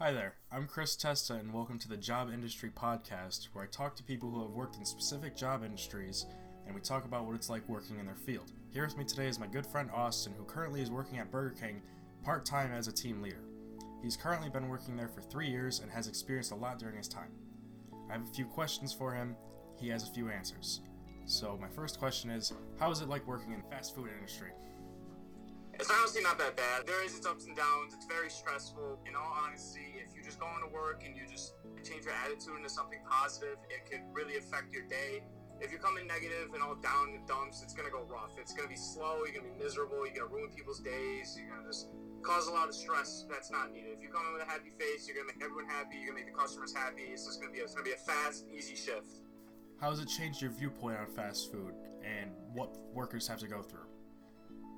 Hi there, I'm Chris Testa, and welcome to the Job Industry Podcast, where I talk to people who have worked in specific job industries and we talk about what it's like working in their field. Here with me today is my good friend Austin, who currently is working at Burger King part time as a team leader. He's currently been working there for three years and has experienced a lot during his time. I have a few questions for him, he has a few answers. So, my first question is How is it like working in the fast food industry? It's honestly not that bad. There is its ups and downs. It's very stressful. In all honesty, if you just go into work and you just change your attitude into something positive, it could really affect your day. If you come in negative and all down in the dumps, it's gonna go rough. It's gonna be slow. You're gonna be miserable. You're gonna ruin people's days. You're gonna just cause a lot of stress that's not needed. If you come in with a happy face, you're gonna make everyone happy. You're gonna make the customers happy. It's just gonna be it's gonna be a fast, easy shift. How has it changed your viewpoint on fast food and what workers have to go through?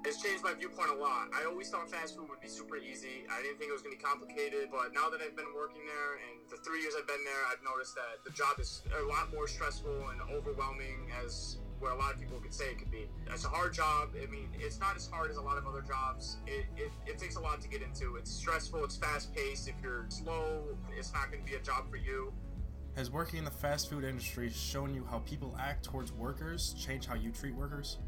It's changed my viewpoint a lot. I always thought fast food would be super easy. I didn't think it was going to be complicated, but now that I've been working there and the three years I've been there, I've noticed that the job is a lot more stressful and overwhelming as where a lot of people could say it could be. It's a hard job. I mean, it's not as hard as a lot of other jobs. It, it, it takes a lot to get into. It's stressful, it's fast paced. If you're slow, it's not going to be a job for you. Has working in the fast food industry shown you how people act towards workers change how you treat workers?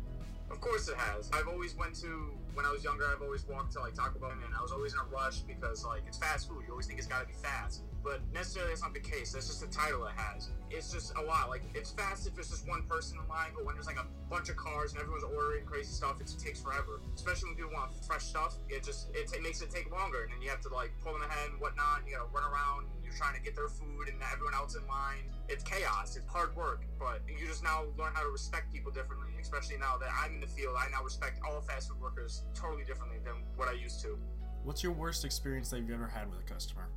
Of course it has. I've always went to when I was younger. I've always walked to like Taco Bell, and I was always in a rush because like it's fast food. You always think it's got to be fast, but necessarily that's not the case. That's just the title it has. It's just a lot. Like it's fast if there's just one person in line, but when there's like a bunch of cars and everyone's ordering crazy stuff, it takes forever. Especially when people want fresh stuff, it just it, t- makes it take longer, and then you have to like pull them ahead and whatnot. You gotta run around. And You're trying to get their food, and everyone else in line. It's chaos. It's hard work, but you just now learn how to respect people differently especially now that I'm in the field, I now respect all fast food workers totally differently than what I used to. What's your worst experience that you've ever had with a customer?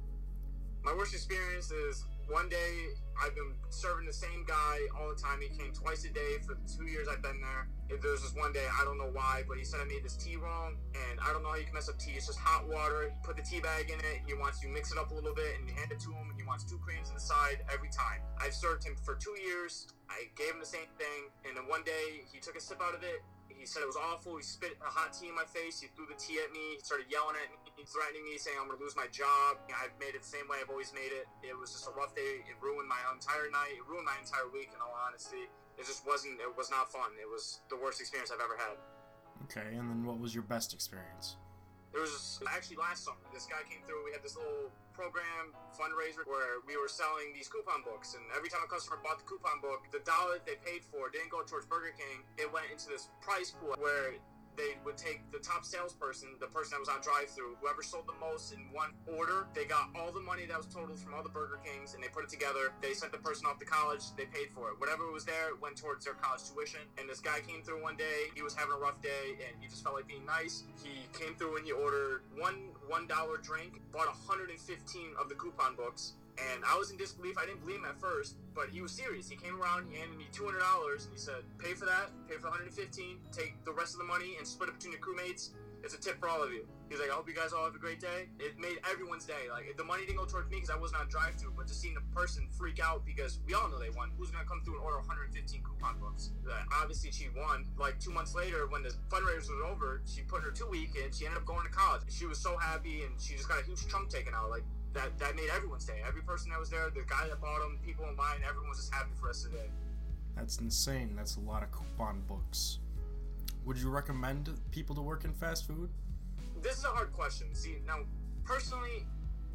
My worst experience is one day I've been serving the same guy all the time. He came twice a day for the two years I've been there. There was this one day, I don't know why, but he said I made this tea wrong, and I don't know how you can mess up tea. It's just hot water. You put the tea bag in it. He wants you mix it up a little bit, and you hand it to him, and he wants two creams on the side every time. I've served him for two years. I gave him the same thing, and then one day he took a sip out of it. He said it was awful. He spit a hot tea in my face. He threw the tea at me. He started yelling at me, threatening me, saying I'm going to lose my job. I've made it the same way I've always made it. It was just a rough day. It ruined my entire night. It ruined my entire week, in all honesty. It just wasn't, it was not fun. It was the worst experience I've ever had. Okay, and then what was your best experience? There was actually last summer. This guy came through. We had this little program fundraiser where we were selling these coupon books, and every time a customer bought the coupon book, the dollar that they paid for didn't go towards Burger King. It went into this prize pool where they would take top salesperson, the person that was on drive-through, whoever sold the most in one order. They got all the money that was totaled from all the Burger Kings, and they put it together. They sent the person off to college. They paid for it. Whatever was there went towards their college tuition. And this guy came through one day. He was having a rough day, and he just felt like being nice. He came through and he ordered one one dollar drink, bought 115 of the coupon books and I was in disbelief. I didn't believe him at first, but he was serious. He came around, he handed me two hundred dollars, and he said, "Pay for that. Pay for one hundred and fifteen. Take the rest of the money and split it between your crewmates. It's a tip for all of you." He's like, "I hope you guys all have a great day." It made everyone's day. Like the money didn't go towards me because I wasn't on drive-through, but just seeing the person freak out because we all know they won. Who's gonna come through and order 115 coupon books? Uh, obviously, she won. Like two months later, when the fundraiser was over, she put her two week and She ended up going to college. She was so happy, and she just got a huge chunk taken out. Like that that made everyone's day. Every person that was there, the guy that bought them, people in line, everyone was just happy for us today. That's insane. That's a lot of coupon books. Would you recommend people to work in fast food? This is a hard question. See, now personally,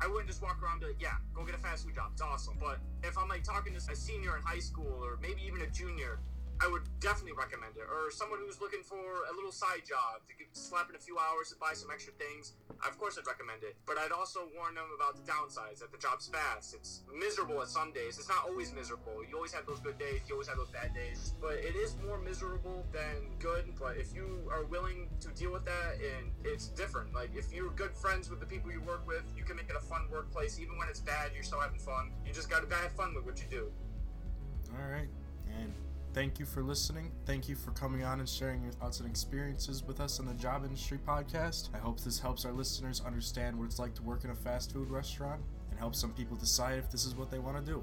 I wouldn't just walk around like, yeah, go get a fast food job. It's awesome. But if I'm like talking to a senior in high school or maybe even a junior, I would definitely recommend it. Or someone who's looking for a little side job to get, slap in a few hours to buy some extra things. Of course, I'd recommend it. But I'd also warn them about the downsides. That the job's fast. It's miserable at some days. It's not always miserable. You always have those good days. You always have those bad days. But it is more miserable than good. But if you are willing to deal with that, and it's different. Like if you're good friends with the people you work with, you can make it a fun workplace. Even when it's bad, you're still having fun. You just gotta, gotta have fun with what you do. All right, and thank you for listening. Thank you for coming on and sharing your thoughts and experiences with us on the Job Industry Podcast. I hope this helps our listeners understand what it's like to work in a fast food restaurant and help some people decide if this is what they want to do.